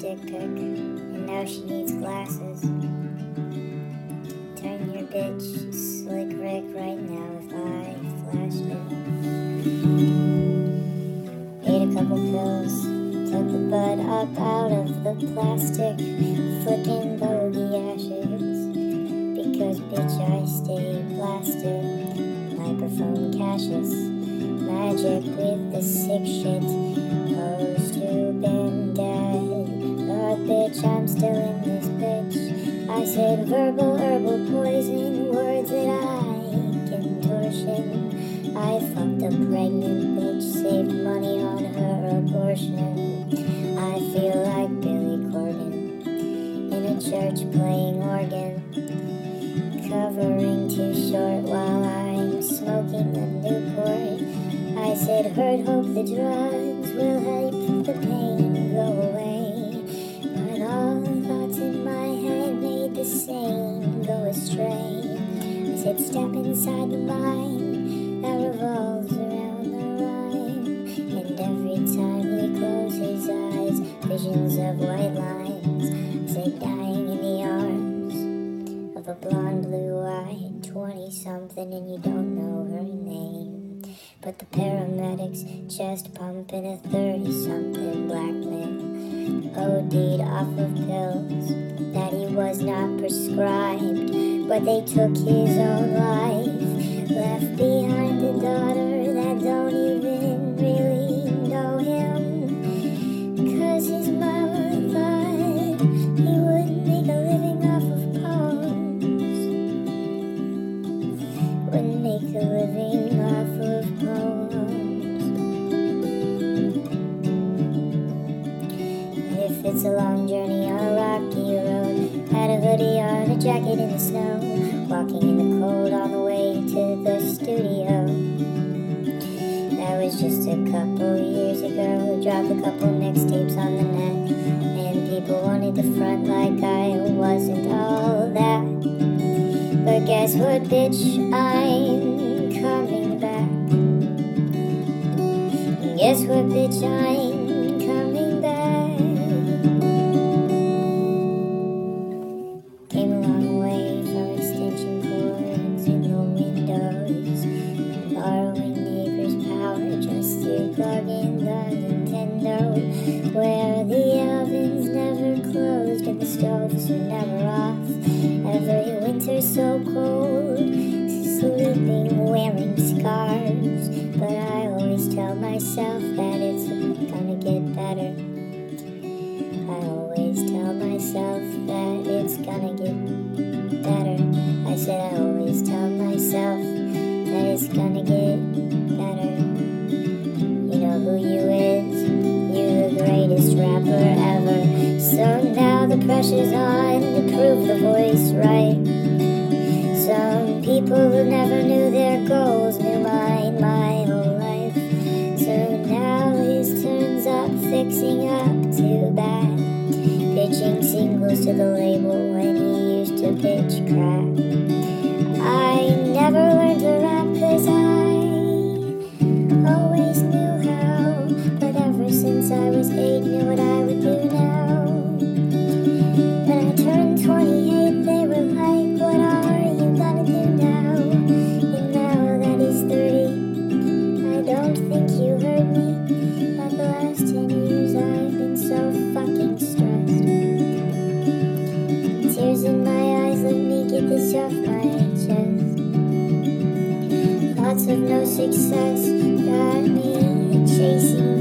dick pic, and now she needs glasses. Turn your bitch slick Rick right now if I flashed it. Ate a couple pills, took the bud up out of the plastic, flicking bogey ashes. Because bitch I stay blasted, microphone caches, magic with the sick shit. Still in this bitch. I said verbal herbal poison, words that I contortion. I fucked a pregnant bitch, saved money on her abortion. I feel like Billy Corgan in a church playing organ, covering Too Short while I'm smoking a Newport. I said, heard hope the drugs will help the pain go away. Same go astray. I said, step inside the mind that revolves around the rhyme. And every time he closes his eyes, visions of white lines. I said, dying in the arms of a blonde, blue-eyed twenty-something, and you don't know her name. But the paramedics chest pumping a 30 something black man OD'd off of pills that he was not prescribed, but they took his own life. Left behind a daughter it's a long journey on a rocky road, had a hoodie on, a jacket in the snow, walking in the cold on the way to the studio. That was just a couple years ago. Dropped a couple mixtapes on the net, and people wanted to front like I wasn't all that. But guess what, bitch? I'm coming back. Guess what, bitch? I'm in the Nintendo, where the ovens never closed and the stoves were never off. Every winter so cold, sleeping wearing scarves, but I always tell myself that it's gonna get better. I always tell myself that it's gonna get better. I said I always tell myself that it's gonna get on to prove the voice right. Some people who never knew their goals knew mine my whole life. So now his turns up, fixing up too bad. Pitching singles to the label when he used to pitch crap. I never learned to write. lots of no success got me chasing.